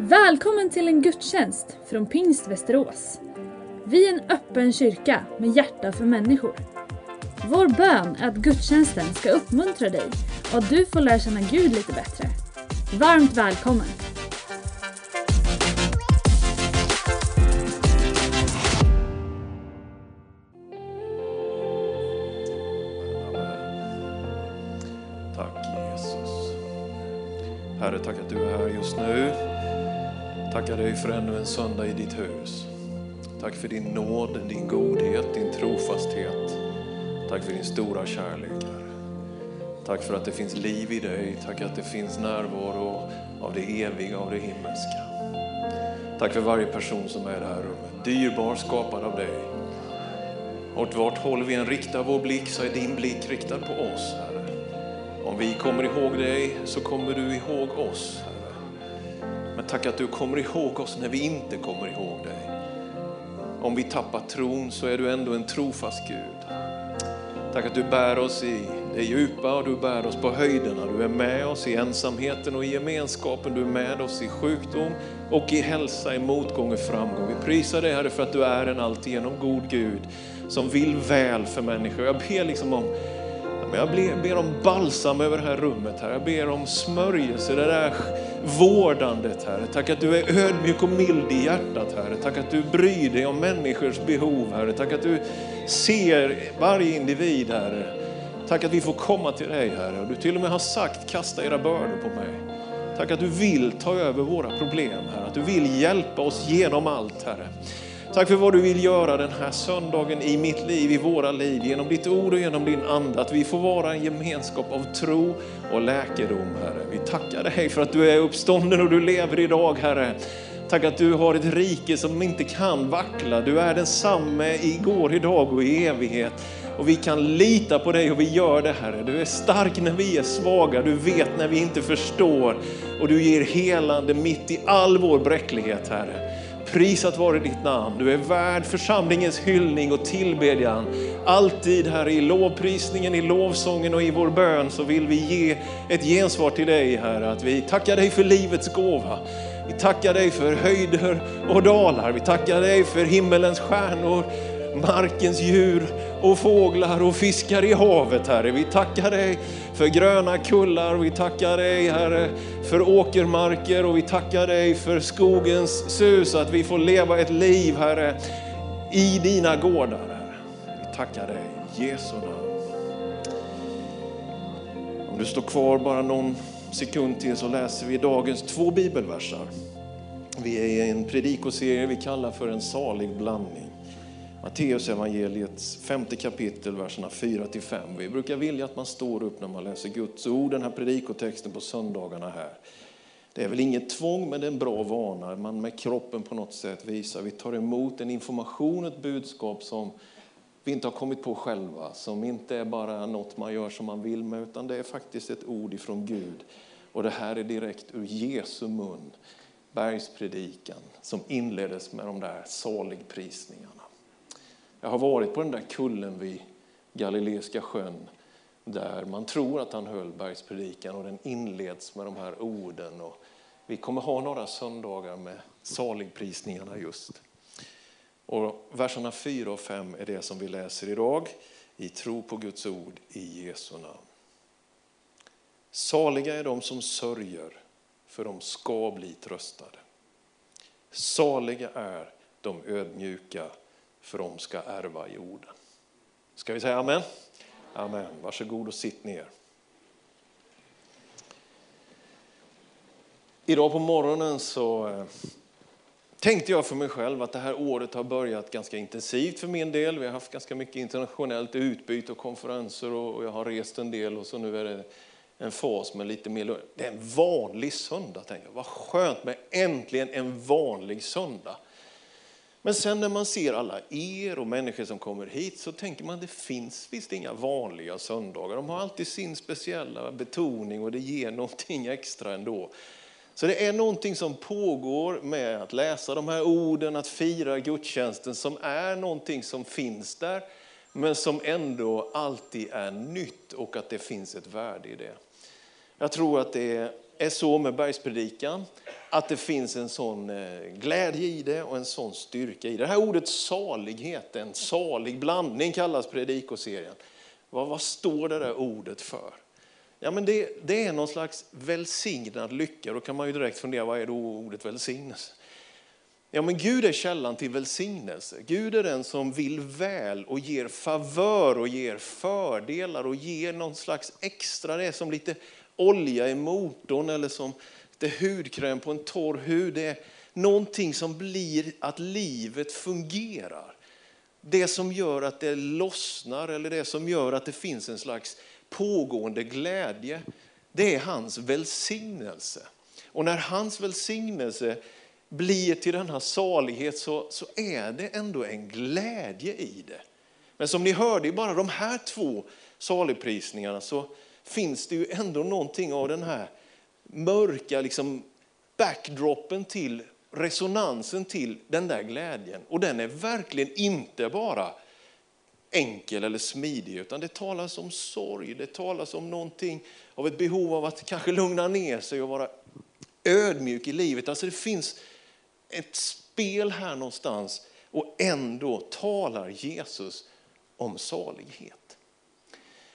Välkommen till en gudstjänst från Pingst Västerås. Vi är en öppen kyrka med hjärta för människor. Vår bön är att gudstjänsten ska uppmuntra dig och att du får lära känna Gud lite bättre. Varmt välkommen! Tack Jesus. Herre, tack att du är här just nu. Tackar dig för ännu en söndag i ditt hus. Tack för din nåd, din godhet, din trofasthet. Tack för din stora kärlek, Tack för att det finns liv i dig. Tack att det finns närvaro av det eviga och det himmelska. Tack för varje person som är i det här rummet. Dyrbar skapad av dig. Åt vart håll vi än riktar vår blick så är din blick riktad på oss, Herre. Om vi kommer ihåg dig så kommer du ihåg oss, tack att du kommer ihåg oss när vi inte kommer ihåg dig. Om vi tappar tron så är du ändå en trofast Gud. Tack att du bär oss i det djupa och du bär oss på höjderna. Du är med oss i ensamheten och i gemenskapen. Du är med oss i sjukdom och i hälsa, i motgång och framgång. Vi prisar dig Herre för att du är en alltigenom god Gud som vill väl för människor. Jag ber liksom om jag ber om balsam över det här rummet, här. jag ber om smörjelse, det där vårdandet. Herre. Tack att du är ödmjuk och mild i hjärtat, Herre. Tack att du bryr dig om människors behov, Herre. Tack att du ser varje individ, Herre. Tack att vi får komma till dig, Herre. Du till och med har sagt, kasta era bördor på mig. Tack att du vill ta över våra problem, Herre. Att du vill hjälpa oss genom allt, Herre. Tack för vad du vill göra den här söndagen i mitt liv, i våra liv, genom ditt ord och genom din ande. Att vi får vara en gemenskap av tro och läkedom, Herre. Vi tackar dig för att du är uppstånden och du lever idag, Herre. Tack att du har ett rike som inte kan vackla. Du är densamme igår, idag och i evighet. Och vi kan lita på dig och vi gör det Herre. Du är stark när vi är svaga, du vet när vi inte förstår. Och du ger helande mitt i all vår bräcklighet Herre. Prisat vare ditt namn. Du är värd församlingens hyllning och tillbedjan. Alltid Herre i lovprisningen, i lovsången och i vår bön så vill vi ge ett gensvar till dig Herre. Att vi tackar dig för livets gåva. Vi tackar dig för höjder och dalar. Vi tackar dig för himmelens stjärnor, markens djur och fåglar och fiskar i havet Herre. Vi tackar dig för gröna kullar, vi tackar dig Herre för åkermarker och vi tackar dig för skogens sus, att vi får leva ett liv Herre i dina gårdar. Herre. Vi tackar dig, Jesu namn. Om du står kvar bara någon sekund till så läser vi dagens två bibelversar. Vi är i en predikoserie vi kallar för en salig blandning. Matteus evangeliets femte kapitel, verserna 4-5. Vi brukar vilja att man står upp när man läser Guds ord, den här predikotexten på söndagarna här. Det är väl inget tvång, men det är en bra vana. Man med kroppen på något sätt visar, vi tar emot en information, ett budskap som vi inte har kommit på själva, som inte är bara något man gör som man vill med, utan det är faktiskt ett ord ifrån Gud. Och det här är direkt ur Jesu mun, bergspredikan, som inleddes med de där saligprisningarna. Jag har varit på den där kullen vid Galileiska sjön där man tror att han höll bergspredikan och den inleds med de här orden. Och vi kommer ha några söndagar med saligprisningarna just. Och verserna 4 och 5 är det som vi läser idag i tro på Guds ord i Jesu namn. Saliga är de som sörjer, för de ska bli tröstade. Saliga är de ödmjuka, för de ska ärva jorden. Ska vi säga amen? Amen. Varsågod och sitt ner. Idag på morgonen så eh, tänkte jag för mig själv att det här året har börjat ganska intensivt för min del. Vi har haft ganska mycket internationellt utbyte och konferenser och jag har rest en del och så nu är det en fas med lite mer Det är en vanlig söndag, tänker jag. Vad skönt med äntligen en vanlig söndag. Men sen när man ser alla er och människor som kommer hit så tänker man att det finns visst inga vanliga söndagar. De har alltid sin speciella betoning och det ger någonting extra ändå. Så det är någonting som pågår med att läsa de här orden, att fira gudstjänsten som är någonting som finns där men som ändå alltid är nytt och att det finns ett värde i det. Jag tror att det är är så med bergspredikan att det finns en sån eh, glädje i det och en sån styrka i det. Det här ordet salighet, en salig blandning kallas predikoserien. Vad, vad står det där ordet för? Ja, men det, det är någon slags välsignad lycka. Då kan man ju direkt fundera, vad är då ordet välsignelse? Ja, men Gud är källan till välsignelse. Gud är den som vill väl och ger favör och ger fördelar och ger någon slags extra, det är som lite olja i motorn eller som lite hudkräm på en torr hud. Det är någonting som blir att livet fungerar. Det som gör att det lossnar eller det som gör att det finns en slags pågående glädje, det är hans välsignelse. Och när hans välsignelse blir till denna salighet så, så är det ändå en glädje i det. Men som ni hörde i bara de här två saligprisningarna så finns det ju ändå någonting av den här mörka liksom backdropen till resonansen till den där glädjen. Och den är verkligen inte bara enkel eller smidig, utan det talas om sorg, det talas om någonting av ett behov av att kanske lugna ner sig och vara ödmjuk i livet. Alltså det finns ett spel här någonstans och ändå talar Jesus om salighet.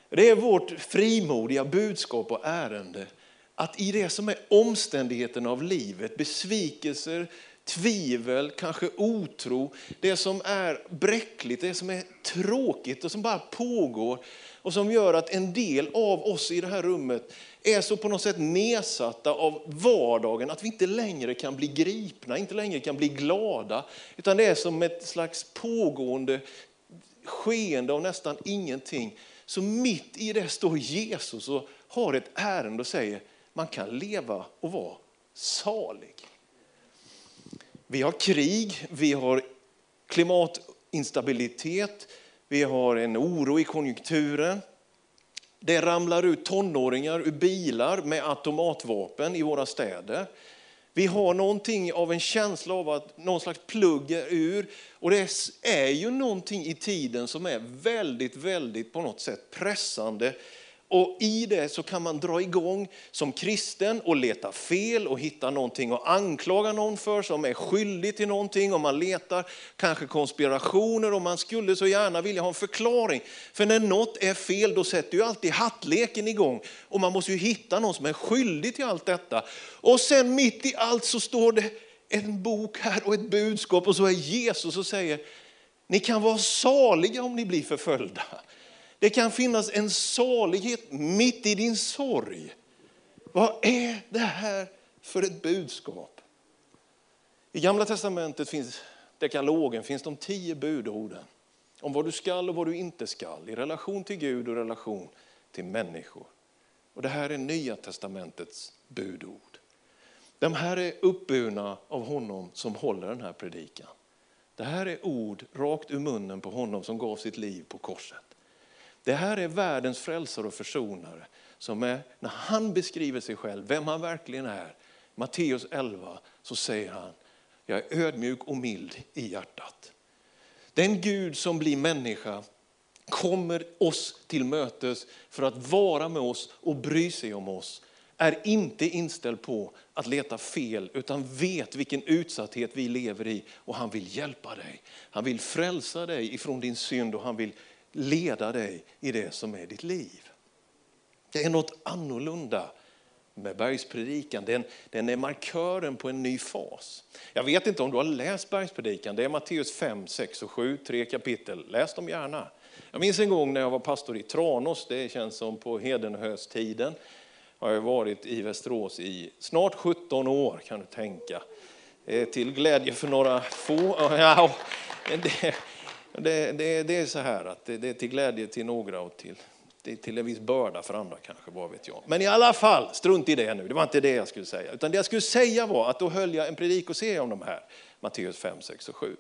Det är vårt frimodiga budskap och ärende att i det som är omständigheterna av livet, besvikelser, tvivel, kanske otro, det som är bräckligt, det som är tråkigt och som bara pågår och som gör att en del av oss i det här rummet är så på något sätt nedsatta av vardagen att vi inte längre kan bli gripna, inte längre kan bli glada, utan det är som ett slags pågående skeende av nästan ingenting. Så mitt i det står Jesus och har ett ärende och säger man kan leva och vara salig. Vi har krig, vi har klimatinstabilitet, vi har en oro i konjunkturen. Det ramlar ut tonåringar ur bilar med automatvapen i våra städer. Vi har någonting av en känsla av att någon slags plugg är ur. Och det är ju någonting i tiden som är väldigt, väldigt på något sätt pressande och i det så kan man dra igång som kristen och leta fel och hitta någonting att anklaga någon för som är skyldig till någonting. Och man letar kanske konspirationer och man skulle så gärna vilja ha en förklaring. För när något är fel då sätter ju alltid hattleken igång. Och man måste ju hitta någon som är skyldig till allt detta. Och sen mitt i allt så står det en bok här och ett budskap och så är Jesus och säger, ni kan vara saliga om ni blir förföljda. Det kan finnas en salighet mitt i din sorg. Vad är det här för ett budskap? I Gamla testamentet finns dekalogen, finns de tio budorden om vad du skall och vad du inte skall i relation till Gud och relation till människor. Och Det här är Nya testamentets budord. De här är uppburna av honom som håller den här predikan. Det här är ord rakt ur munnen på honom som gav sitt liv på korset. Det här är världens frälsare och försonare som är, när han beskriver sig själv, vem han verkligen är, Matteus 11, så säger han, jag är ödmjuk och mild i hjärtat. Den Gud som blir människa kommer oss till mötes för att vara med oss och bry sig om oss är inte inställd på att leta fel utan vet vilken utsatthet vi lever i och han vill hjälpa dig. Han vill frälsa dig ifrån din synd och han vill leda dig i det som är ditt liv. Det är något annorlunda med bergspredikan. Den, den är markören på en ny fas. Jag vet inte om du har läst bergspredikan. Det är Matteus 5, 6 och 7, tre kapitel. Läs dem gärna. Jag minns en gång när jag var pastor i Tranås, det känns som på Hedenhöstiden. Jag Har varit i Västerås i snart 17 år kan du tänka. Eh, till glädje för några få. Ja, det, det, det, det, är så här att det, det, är till glädje till några och till, till en viss börda för andra kanske, vad vet jag. Men i alla fall, strunt i det nu, det var inte det jag skulle säga. Utan det jag skulle säga var att då höll jag en predikoserie om de här, Matteus 5, 6 och 7.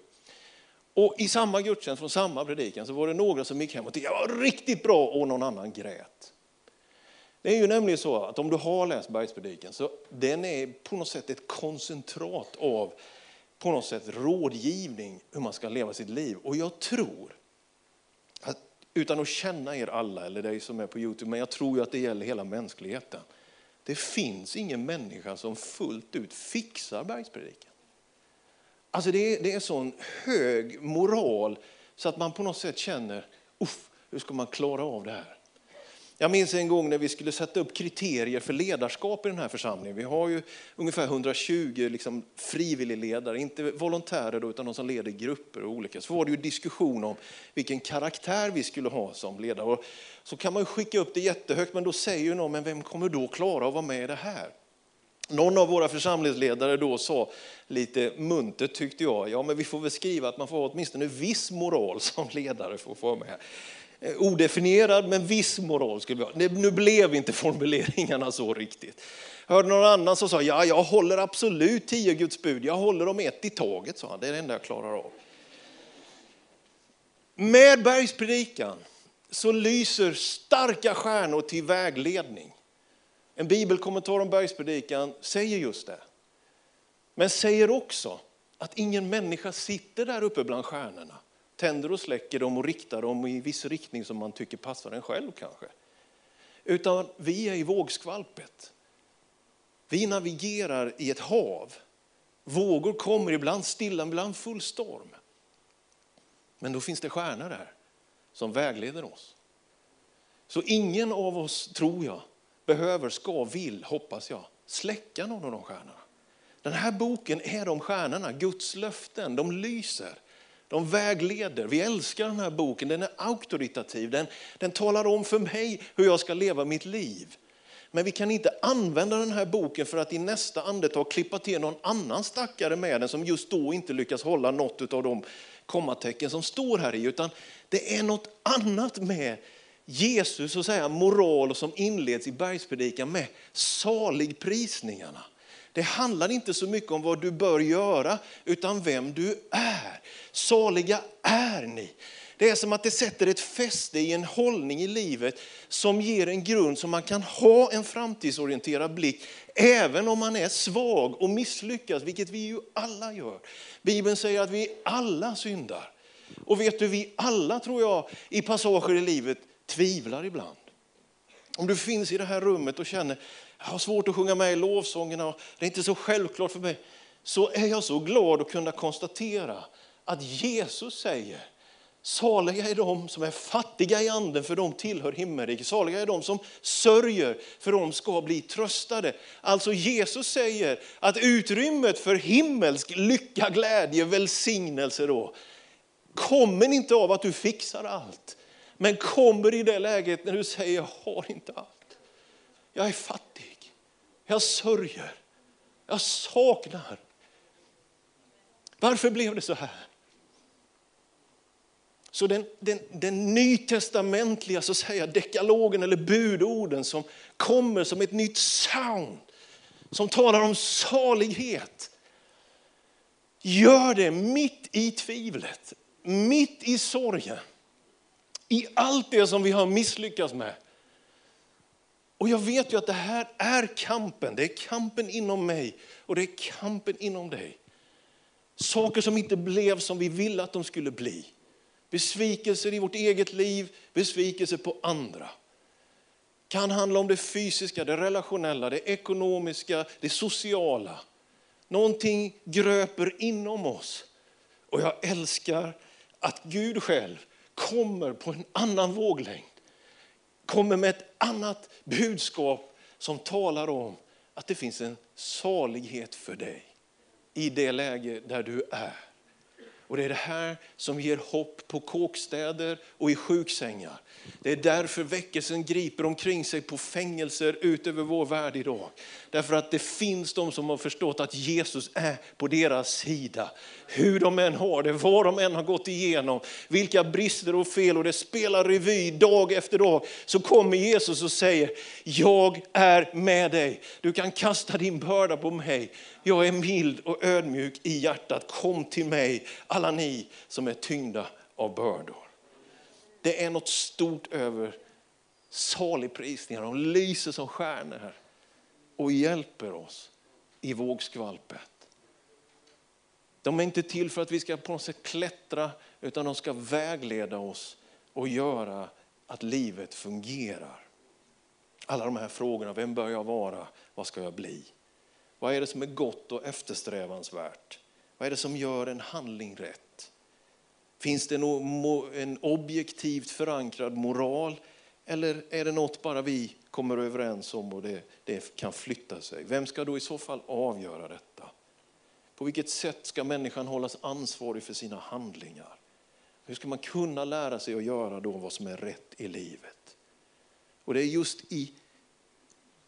Och i samma gudstjänst, från samma predikan, så var det några som gick hem och tyckte det var riktigt bra och någon annan grät. Det är ju nämligen så att om du har läst bergspredikan så den är på något sätt ett koncentrat av på något sätt rådgivning hur man ska leva sitt liv. Och jag tror, att, utan att känna er alla eller dig som är på Youtube, men jag tror att det gäller hela mänskligheten. Det finns ingen människa som fullt ut fixar bergspredikan. Alltså det är, det är sån hög moral så att man på något sätt känner, uff, hur ska man klara av det här? Jag minns en gång när vi skulle sätta upp kriterier för ledarskap i den här församlingen. Vi har ju ungefär 120 liksom frivilligledare, inte volontärer då, utan de som leder grupper och olika. Så var det ju diskussion om vilken karaktär vi skulle ha som ledare. Och så kan man skicka upp det jättehögt, men då säger ju någon, men vem kommer då klara att vara med i det här? Någon av våra församlingsledare då sa lite muntert tyckte jag, ja men vi får väl skriva att man får ha åtminstone viss moral som ledare för att få vara med. Eh, odefinierad men viss moral skulle vi ha. Nu blev inte formuleringarna så riktigt. Hörde någon annan som sa, ja jag håller absolut tio Guds bud, jag håller dem ett i taget, sa han. det är det enda jag klarar av. Med bergspredikan så lyser starka stjärnor till vägledning. En bibelkommentar om bergspredikan säger just det. Men säger också att ingen människa sitter där uppe bland stjärnorna tänder och släcker dem och riktar dem i viss riktning som man tycker passar en själv kanske. Utan vi är i vågskvalpet. Vi navigerar i ett hav. Vågor kommer ibland stilla, ibland full storm. Men då finns det stjärnor där som vägleder oss. Så ingen av oss, tror jag, behöver, ska, vill, hoppas jag, släcka någon av de stjärnorna. Den här boken är de stjärnorna, Guds löften, de lyser. De vägleder. Vi älskar den här boken. Den är auktoritativ. Den, den talar om för mig hur jag ska leva mitt liv. Men vi kan inte använda den här boken för att i nästa andetag klippa till någon annan stackare med den som just då inte lyckas hålla något av de kommatecken som står här i. Utan det är något annat med Jesus så säga, moral som inleds i bergspredikan med saligprisningarna. Det handlar inte så mycket om vad du bör göra, utan vem du är. Saliga är ni. Det är som att det sätter ett fäste i en hållning i livet som ger en grund så man kan ha en framtidsorienterad blick även om man är svag och misslyckas, vilket vi ju alla gör. Bibeln säger att vi alla syndar. Och vet du, vi alla tror jag i passager i livet tvivlar ibland. Om du finns i det här rummet och känner, jag har svårt att sjunga med i lovsångerna och det är inte så självklart för mig. Så är jag så glad att kunna konstatera att Jesus säger, saliga är de som är fattiga i anden för de tillhör himmelriket. Saliga är de som sörjer för de ska bli tröstade. Alltså Jesus säger att utrymmet för himmelsk lycka, glädje, välsignelse då kommer inte av att du fixar allt. Men kommer i det läget när du säger jag har inte allt. Jag är fattig. Jag sörjer. Jag saknar. Varför blev det så här? Så den, den, den nytestamentliga så säga, dekalogen eller budorden som kommer som ett nytt sound, som talar om salighet, gör det mitt i tvivlet, mitt i sorgen, i allt det som vi har misslyckats med. Och jag vet ju att det här är kampen. Det är kampen inom mig och det är kampen inom dig. Saker som inte blev som vi ville att de skulle bli. Besvikelser i vårt eget liv, besvikelser på andra. kan handla om det fysiska, det relationella, det ekonomiska, det sociala. Någonting gröper inom oss. Och jag älskar att Gud själv kommer på en annan våglängd kommer med ett annat budskap som talar om att det finns en salighet för dig i det läge där du är. Och Det är det här som ger hopp på kåkstäder och i sjuksängar. Det är därför väckelsen griper omkring sig på fängelser ut över vår värld idag. Därför att det finns de som har förstått att Jesus är på deras sida. Hur de än har det, vad de än har gått igenom, vilka brister och fel och det spelar revy dag efter dag. Så kommer Jesus och säger, jag är med dig. Du kan kasta din börda på mig. Jag är mild och ödmjuk i hjärtat. Kom till mig, alla ni som är tyngda av bördor. Det är något stort över saligprisningar. De lyser som stjärnor och hjälper oss i vågskvalpet. De är inte till för att vi ska på något sätt klättra, utan de ska vägleda oss och göra att livet fungerar. Alla de här frågorna, vem bör jag vara, vad ska jag bli? Vad är det som är gott och eftersträvansvärt? Vad är det som gör en handling rätt? Finns det en objektivt förankrad moral eller är det något bara vi kommer överens om och det, det kan flytta sig? Vem ska då i så fall avgöra detta? På vilket sätt ska människan hållas ansvarig för sina handlingar? Hur ska man kunna lära sig att göra då vad som är rätt i livet? Och det är just i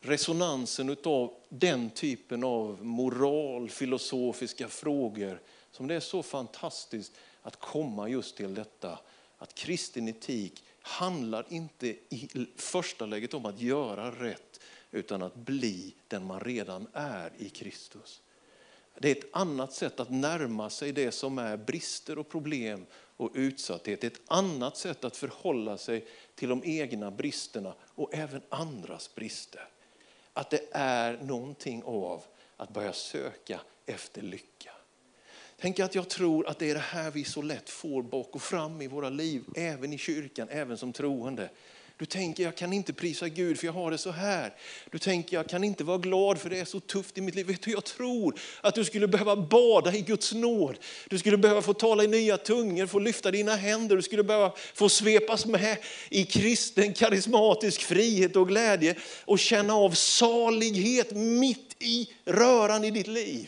resonansen av den typen av moralfilosofiska frågor som det är så fantastiskt att komma just till detta att kristen etik handlar inte i första läget om att göra rätt utan att bli den man redan är i Kristus. Det är ett annat sätt att närma sig det som är brister och problem och utsatthet. Det är Ett annat sätt att förhålla sig till de egna bristerna och även andras brister. Att det är någonting av att börja söka efter lycka. Tänk att jag tror att det är det här vi så lätt får bak och fram i våra liv, även i kyrkan, även som troende. Du tänker, jag kan inte prisa Gud för jag har det så här. Du tänker, jag kan inte vara glad för det är så tufft i mitt liv. Vet du, jag tror att du skulle behöva bada i Guds nåd. Du skulle behöva få tala i nya tungor, få lyfta dina händer. Du skulle behöva få svepas med i kristen karismatisk frihet och glädje och känna av salighet mitt i röran i ditt liv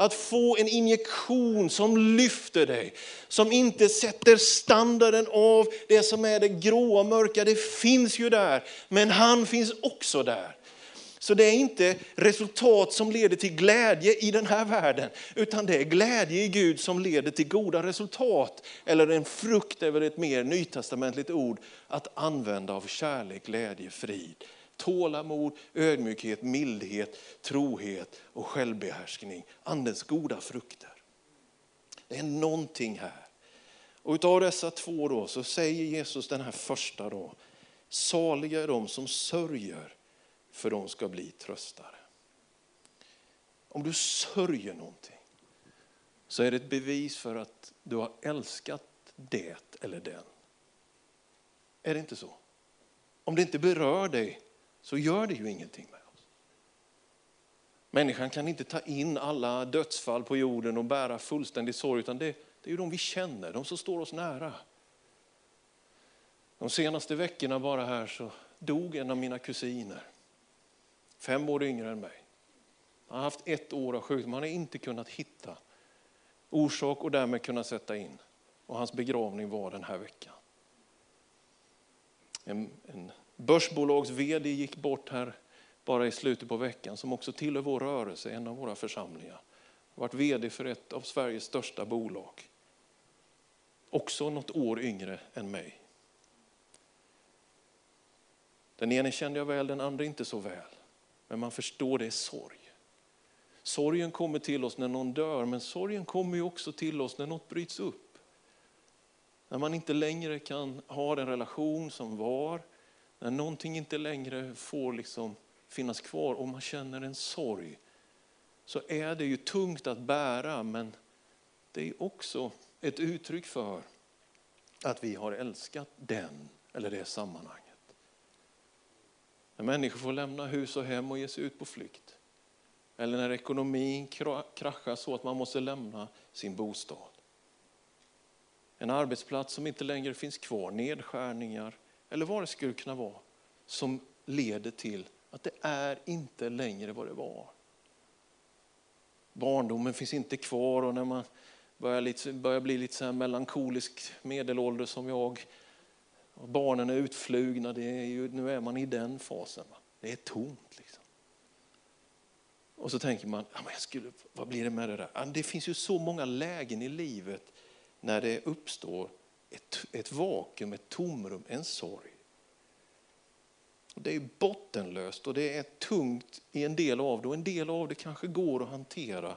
att få en injektion som lyfter dig, som inte sätter standarden av det som är det gråa mörka. Det finns ju där, men han finns också där. Så det är inte resultat som leder till glädje i den här världen, utan det är glädje i Gud som leder till goda resultat. Eller en frukt över ett mer nytestamentligt ord att använda av kärlek, glädje, frid tålamod, ödmjukhet, mildhet, trohet och självbehärskning. Andens goda frukter. Det är någonting här. Och utav dessa två då så säger Jesus den här första då, saliga är de som sörjer för de ska bli tröstare. Om du sörjer någonting så är det ett bevis för att du har älskat det eller den. Är det inte så? Om det inte berör dig så gör det ju ingenting med oss. Människan kan inte ta in alla dödsfall på jorden och bära fullständig sorg, utan det, det är ju de vi känner, de som står oss nära. De senaste veckorna bara här så dog en av mina kusiner. Fem år yngre än mig. Han har haft ett år av sjukdom, han har inte kunnat hitta orsak och därmed kunna sätta in. Och hans begravning var den här veckan. En, en börsbolags vd gick bort här bara i slutet på veckan som också tillhör vår rörelse, en av våra församlingar. Varit vd för ett av Sveriges största bolag. Också något år yngre än mig. Den ene kände jag väl, den andra inte så väl. Men man förstår det är sorg. Sorgen kommer till oss när någon dör, men sorgen kommer också till oss när något bryts upp. När man inte längre kan ha den relation som var, när någonting inte längre får liksom finnas kvar och man känner en sorg så är det ju tungt att bära men det är också ett uttryck för att vi har älskat den eller det sammanhanget. När människor får lämna hus och hem och ge sig ut på flykt. Eller när ekonomin kraschar så att man måste lämna sin bostad. En arbetsplats som inte längre finns kvar, nedskärningar, eller vad det skulle kunna vara, som leder till att det är inte längre vad det var. Barndomen finns inte kvar och när man börjar, lite, börjar bli lite så här melankolisk medelålder som jag, och barnen är utflugna, det är ju, nu är man i den fasen. Det är tomt. Liksom. Och så tänker man, ja, men jag skulle, vad blir det med det där? Det finns ju så många lägen i livet när det uppstår ett, ett vakuum, ett tomrum, en sorg. Det är bottenlöst och det är tungt i en del av det och en del av det kanske går att hantera.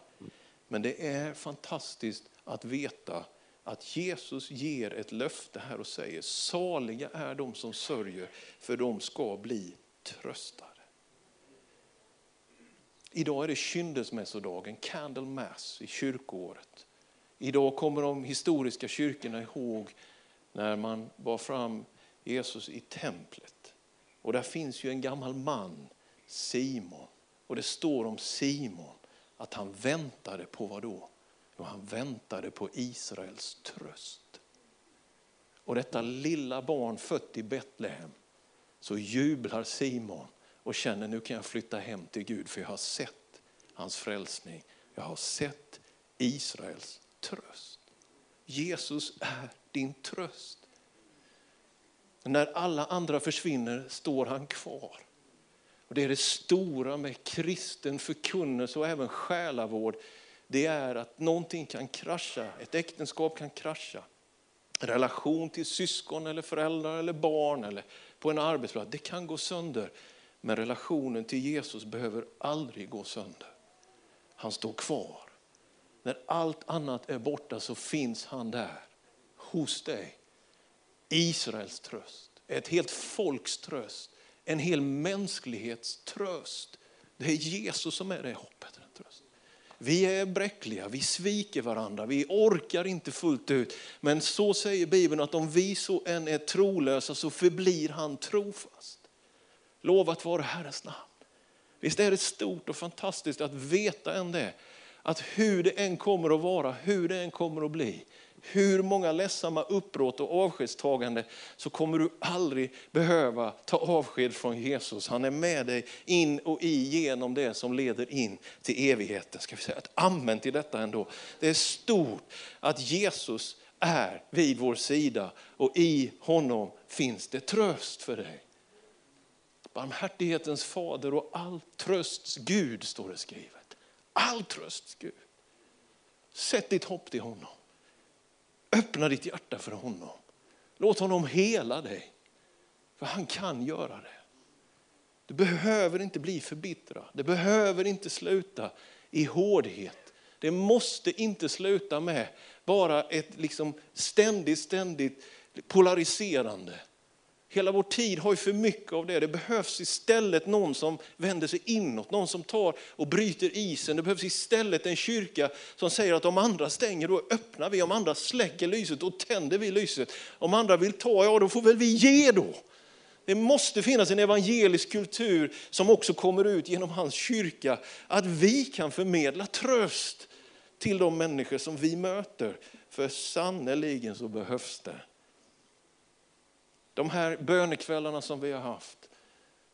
Men det är fantastiskt att veta att Jesus ger ett löfte här och säger saliga är de som sörjer för de ska bli tröstade. Idag är det kyndelsmässodagen, candle mass i kyrkoåret. Idag kommer de historiska kyrkorna ihåg när man bar fram Jesus i templet. Och där finns ju en gammal man, Simon. Och det står om Simon att han väntade på vad då? Jo, han väntade på Israels tröst. Och detta lilla barn fött i Betlehem, så jublar Simon och känner nu kan jag flytta hem till Gud för jag har sett hans frälsning. Jag har sett Israels tröst. Jesus är din tröst. När alla andra försvinner står han kvar. Och Det är det stora med kristen förkunnelse och även själavård. Det är att någonting kan krascha, ett äktenskap kan krascha. En relation till syskon, eller föräldrar eller barn eller på en arbetsplats, det kan gå sönder. Men relationen till Jesus behöver aldrig gå sönder. Han står kvar. När allt annat är borta så finns han där, hos dig. Israels tröst, ett helt folks tröst, en hel mänsklighets tröst. Det är Jesus som är det hoppet. Den tröst. Vi är bräckliga, vi sviker varandra, vi orkar inte fullt ut. Men så säger Bibeln att om vi så än är trolösa så förblir han trofast. Lovat vare Herrens namn. Visst är det stort och fantastiskt att veta än det, att hur det än kommer att vara, hur det än kommer att bli, hur många ledsamma uppbrott och avskedstagande så kommer du aldrig behöva ta avsked från Jesus. Han är med dig in och igenom det som leder in till evigheten. Ska vi säga ett amen till detta ändå. Det är stort att Jesus är vid vår sida och i honom finns det tröst för dig. Barmhärtighetens fader och all trösts Gud står det skrivet. All tröst, Gud. Sätt ditt hopp till honom. Öppna ditt hjärta för honom. Låt honom hela dig. För han kan göra det. Du behöver inte bli förbittrad. Det behöver inte sluta i hårdhet. Det måste inte sluta med bara ett liksom ständigt, ständigt polariserande. Hela vår tid har ju för mycket av det. Det behövs istället någon som vänder sig inåt, någon som tar och bryter isen. Det behövs istället en kyrka som säger att om andra stänger, då öppnar vi. Om andra släcker lyset, då tänder vi lyset. Om andra vill ta, ja då får väl vi ge då. Det måste finnas en evangelisk kultur som också kommer ut genom hans kyrka. Att vi kan förmedla tröst till de människor som vi möter. För sannerligen så behövs det. De här bönekvällarna som vi har haft,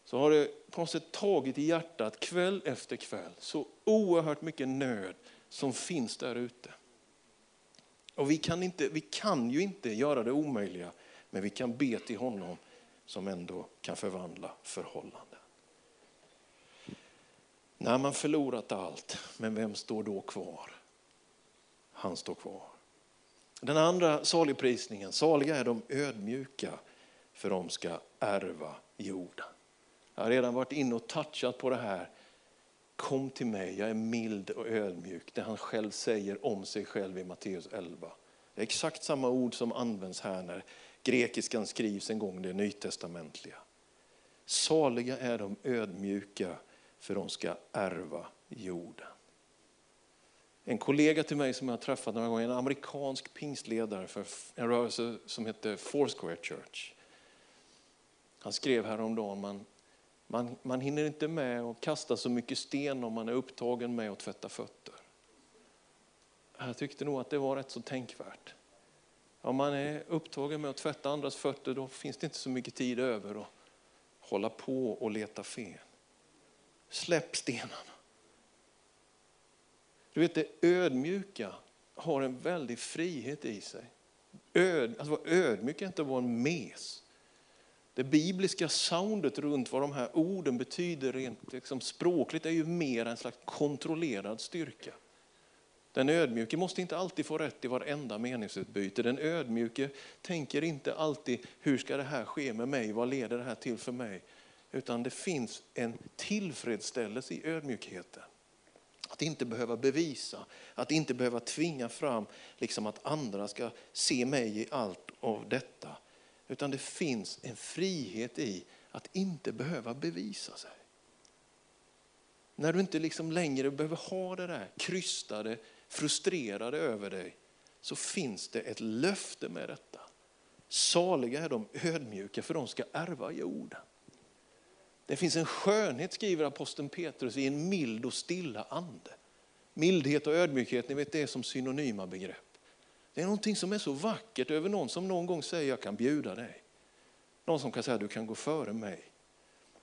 så har det på något sätt tagit i hjärtat kväll efter kväll. Så oerhört mycket nöd som finns där ute. Och vi kan, inte, vi kan ju inte göra det omöjliga, men vi kan be till honom som ändå kan förvandla förhållanden. När man förlorat allt, men vem står då kvar? Han står kvar. Den andra saligprisningen, saliga är de ödmjuka, för de ska ärva jorden. Jag har redan varit inne och touchat på det här. Kom till mig, jag är mild och ödmjuk. Det han själv säger om sig själv i Matteus 11. Det är exakt samma ord som används här när grekiskan skrivs en gång, det nytestamentliga. Saliga är de ödmjuka, för de ska ärva jorden. En kollega till mig som jag har träffat några gånger, en amerikansk pingstledare för en rörelse som heter Foursquare Church. Han skrev häromdagen, man, man, man hinner inte med att kasta så mycket sten om man är upptagen med att tvätta fötter. Jag tyckte nog att det var rätt så tänkvärt. Om man är upptagen med att tvätta andras fötter då finns det inte så mycket tid över att hålla på och leta fel. Släpp stenarna. Du vet det ödmjuka har en väldig frihet i sig. Öd, alltså, att vara ödmjuk är inte att vara en mes. Det bibliska soundet runt vad de här orden betyder rent liksom språkligt är ju mer en slags kontrollerad styrka. Den ödmjuke måste inte alltid få rätt i varenda meningsutbyte. Den ödmjuke tänker inte alltid, hur ska det här ske med mig? Vad leder det här till för mig? Utan det finns en tillfredsställelse i ödmjukheten. Att inte behöva bevisa, att inte behöva tvinga fram liksom att andra ska se mig i allt av detta. Utan det finns en frihet i att inte behöva bevisa sig. När du inte liksom längre behöver ha det där krystade, frustrerade över dig, så finns det ett löfte med detta. Saliga är de ödmjuka, för de ska ärva jorden. Det finns en skönhet, skriver aposteln Petrus, i en mild och stilla ande. Mildhet och ödmjukhet, ni vet det är som synonyma begrepp. Det är någonting som är så vackert över någon som någon gång säger jag kan bjuda dig. Någon som kan säga du kan gå före mig.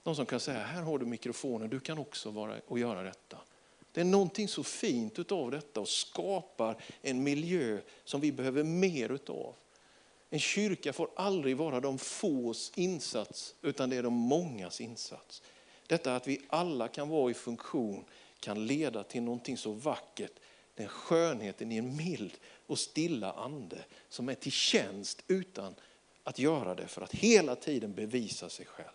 Någon som kan säga här har du mikrofonen, du kan också vara och göra detta. Det är någonting så fint utav detta och skapar en miljö som vi behöver mer utav. En kyrka får aldrig vara de fås insats, utan det är de mångas insats. Detta att vi alla kan vara i funktion kan leda till någonting så vackert. Den skönheten i en mild och stilla ande som är till tjänst utan att göra det för att hela tiden bevisa sig själv.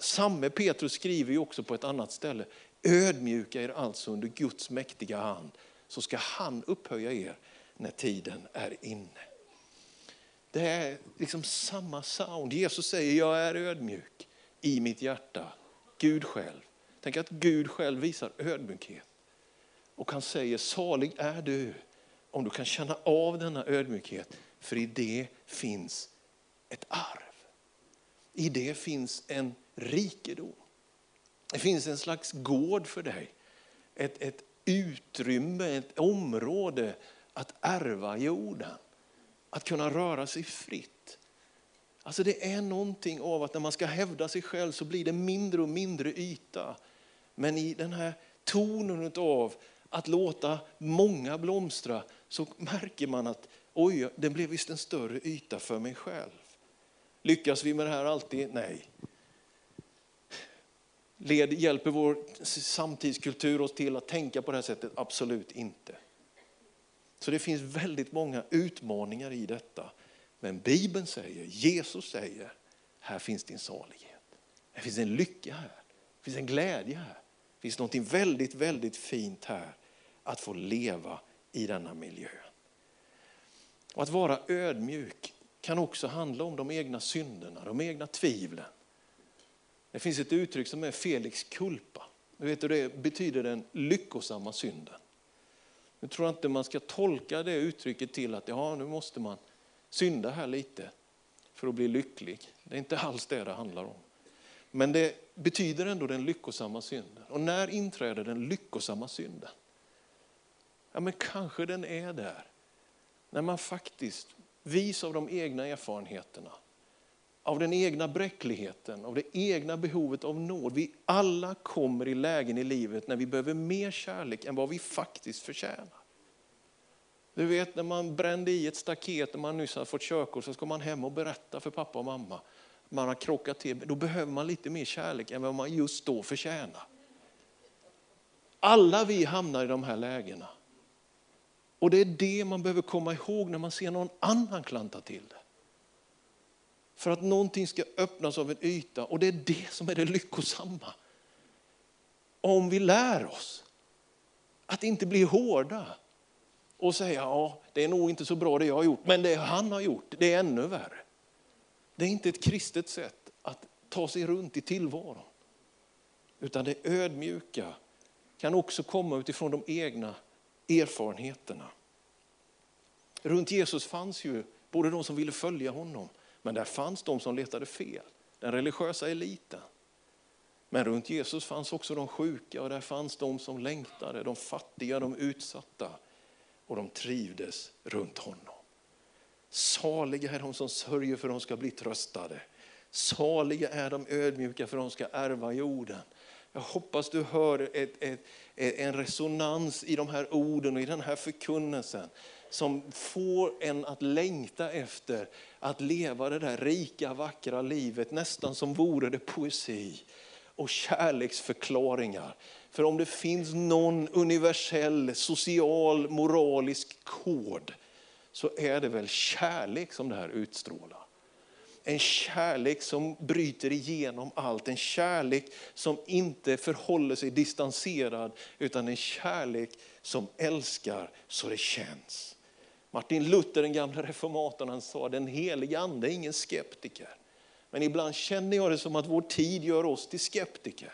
Samme Petrus skriver ju också på ett annat ställe, ödmjuka er alltså under Guds mäktiga hand så ska han upphöja er när tiden är inne. Det är liksom samma sound. Jesus säger jag är ödmjuk i mitt hjärta. Gud själv. Tänk att Gud själv visar ödmjukhet. Och han säger salig är du om du kan känna av denna ödmjukhet. För i det finns ett arv. I det finns en rikedom. Det finns en slags gård för dig. Ett, ett utrymme, ett område att ärva jorden. Att kunna röra sig fritt. Alltså det är någonting av att när man ska hävda sig själv så blir det mindre och mindre yta. Men i den här tonen av att låta många blomstra så märker man att oj, den blev visst en större yta för mig själv. Lyckas vi med det här alltid? Nej. Led, hjälper vår samtidskultur oss till att tänka på det här sättet? Absolut inte. Så det finns väldigt många utmaningar i detta. Men Bibeln säger, Jesus säger, här finns din salighet. Det finns en lycka här. Det finns en glädje här. Det finns något väldigt, väldigt fint här. Att få leva i denna miljö. Och att vara ödmjuk kan också handla om de egna synderna, de egna tvivlen. Det finns ett uttryck som är Felix kulpa. Du vet, det betyder den lyckosamma synden. Nu tror jag inte man ska tolka det uttrycket till att ja, nu måste man synda här lite för att bli lycklig. Det är inte alls det det handlar om. Men det betyder ändå den lyckosamma synden. Och när inträder den lyckosamma synden? Ja, men kanske den är där. När man faktiskt, vis av de egna erfarenheterna, av den egna bräckligheten, av det egna behovet av nåd. Vi alla kommer i lägen i livet när vi behöver mer kärlek än vad vi faktiskt förtjänar. Du vet när man brände i ett staket när man nyss har fått körkort så ska man hem och berätta för pappa och mamma. Man har krockat till, då behöver man lite mer kärlek än vad man just då förtjänar. Alla vi hamnar i de här lägena. Och det är det man behöver komma ihåg när man ser någon annan klanta till det. För att någonting ska öppnas av en yta och det är det som är det lyckosamma. Om vi lär oss att inte bli hårda och säga ja, det är nog inte så bra det jag har gjort, men det han har gjort, det är ännu värre. Det är inte ett kristet sätt att ta sig runt i tillvaron. Utan det ödmjuka kan också komma utifrån de egna erfarenheterna. Runt Jesus fanns ju både de som ville följa honom, men där fanns de som letade fel, den religiösa eliten. Men runt Jesus fanns också de sjuka och där fanns de som längtade, de fattiga, de utsatta. Och de trivdes runt honom. Saliga är de som sörjer för de ska bli tröstade. Saliga är de ödmjuka för de ska ärva jorden. Jag hoppas du hör ett, ett, en resonans i de här orden och i den här förkunnelsen som får en att längta efter att leva det där rika, vackra livet nästan som vore det poesi och kärleksförklaringar. För om det finns någon universell, social, moralisk kod så är det väl kärlek som det här utstrålar. En kärlek som bryter igenom allt, en kärlek som inte förhåller sig distanserad utan en kärlek som älskar så det känns. Martin Luther, den gamla reformatorn, han sa den helige ande är ingen skeptiker. Men ibland känner jag det som att vår tid gör oss till skeptiker.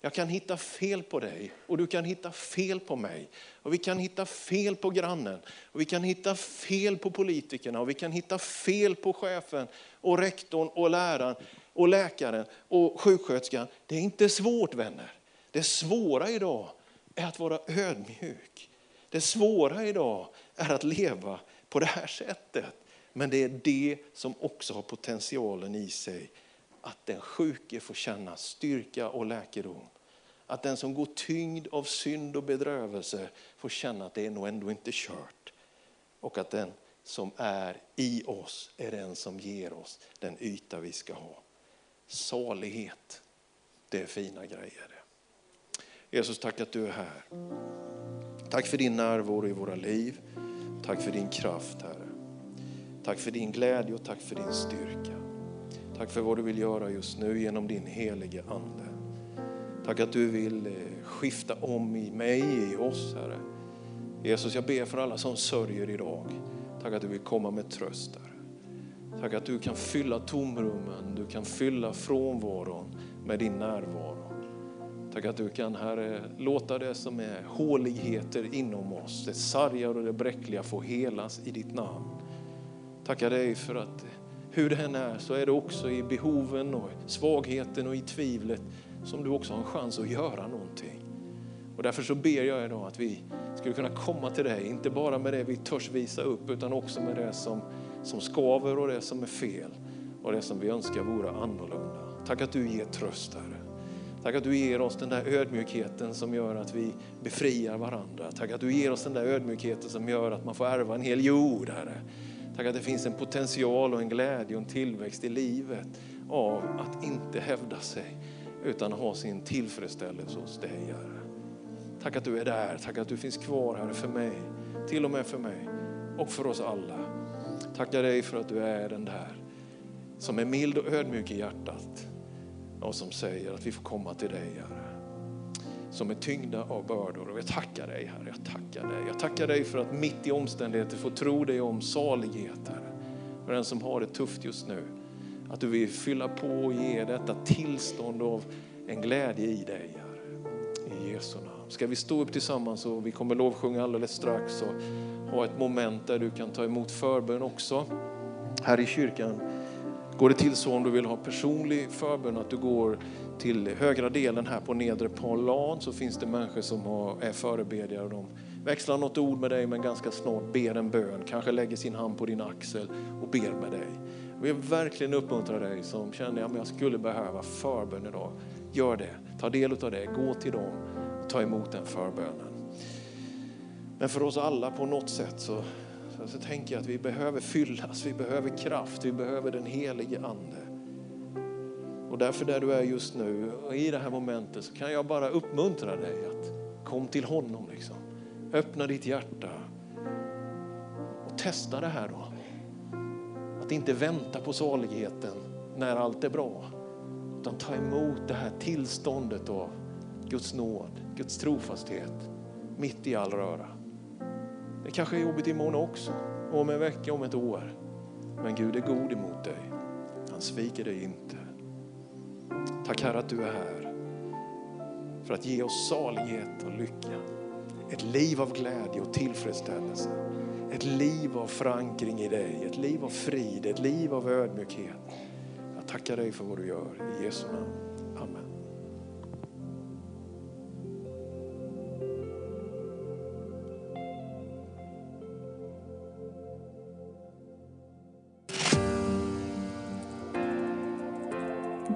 Jag kan hitta fel på dig och du kan hitta fel på mig. Och vi kan hitta fel på grannen och vi kan hitta fel på politikerna och vi kan hitta fel på chefen och rektorn och läraren. och läkaren och sjuksköterskan. Det är inte svårt vänner. Det svåra idag är att vara ödmjuk. Det svåra idag är att leva på det här sättet. Men det är det som också har potentialen i sig att den sjuke får känna styrka och läkedom. Att den som går tyngd av synd och bedrövelse får känna att det är nog ändå inte kört. Och att den som är i oss är den som ger oss den yta vi ska ha. Salighet, det är fina grejer. Jesus, tack att du är här. Tack för din närvaro i våra liv. Tack för din kraft, Herre. Tack för din glädje och tack för din styrka. Tack för vad du vill göra just nu genom din helige Ande. Tack att du vill eh, skifta om i mig, i oss, Herre. Jesus, jag ber för alla som sörjer idag. Tack att du vill komma med tröst, Herre. Tack att du kan fylla tomrummen, du kan fylla frånvaron med din närvaro. Tack att du kan, Herre, låta det som är håligheter inom oss, det sargade och det bräckliga få helas i ditt namn. Tackar dig för att hur det än är så är det också i behoven och svagheten och i tvivlet som du också har en chans att göra någonting. Och därför så ber jag idag att vi skulle kunna komma till dig, inte bara med det vi törs visa upp utan också med det som, som skaver och det som är fel och det som vi önskar vore annorlunda. Tack att du ger tröst Herre. Tack att du ger oss den där ödmjukheten som gör att vi befriar varandra. Tack att du ger oss den där ödmjukheten som gör att man får ärva en hel jord Herre. Tack att det finns en potential och en glädje och en tillväxt i livet av att inte hävda sig utan ha sin tillfredsställelse hos dig Herre. Tack att du är där, tack att du finns kvar Herre för mig, till och med för mig och för oss alla. Tackar dig för att du är den där som är mild och ödmjuk i hjärtat och som säger att vi får komma till dig Herre. Som är tyngda av bördor. Och jag tackar dig Herre, jag tackar dig. Jag tackar dig för att mitt i omständigheter få tro dig om salighet Herre. För den som har det tufft just nu. Att du vill fylla på och ge detta tillstånd av en glädje i dig Herre. I Jesu namn. Ska vi stå upp tillsammans och vi kommer lovsjunga alldeles strax och ha ett moment där du kan ta emot förbön också. Här i kyrkan går det till så om du vill ha personlig förbön att du går till högra delen här på nedre plan så finns det människor som är förebedjare och de växlar något ord med dig men ganska snart ber en bön, kanske lägger sin hand på din axel och ber med dig. Jag vill verkligen uppmuntra dig som känner att jag skulle behöva förbön idag. Gör det, ta del av det, gå till dem och ta emot den förbönen. Men för oss alla på något sätt så så tänker jag att vi behöver fyllas, vi behöver kraft, vi behöver den helige Ande. Och därför där du är just nu, i det här momentet, så kan jag bara uppmuntra dig att kom till honom. Liksom. Öppna ditt hjärta och testa det här då. Att inte vänta på saligheten när allt är bra. Utan ta emot det här tillståndet av Guds nåd, Guds trofasthet mitt i all röra. Det kanske är jobbigt imorgon också, om en vecka, om ett år. Men Gud är god emot dig. Han sviker dig inte. Tack Herre att du är här för att ge oss salighet och lycka. Ett liv av glädje och tillfredsställelse. Ett liv av förankring i dig, ett liv av frid, ett liv av ödmjukhet. Jag tackar dig för vad du gör. I Jesu namn. Amen.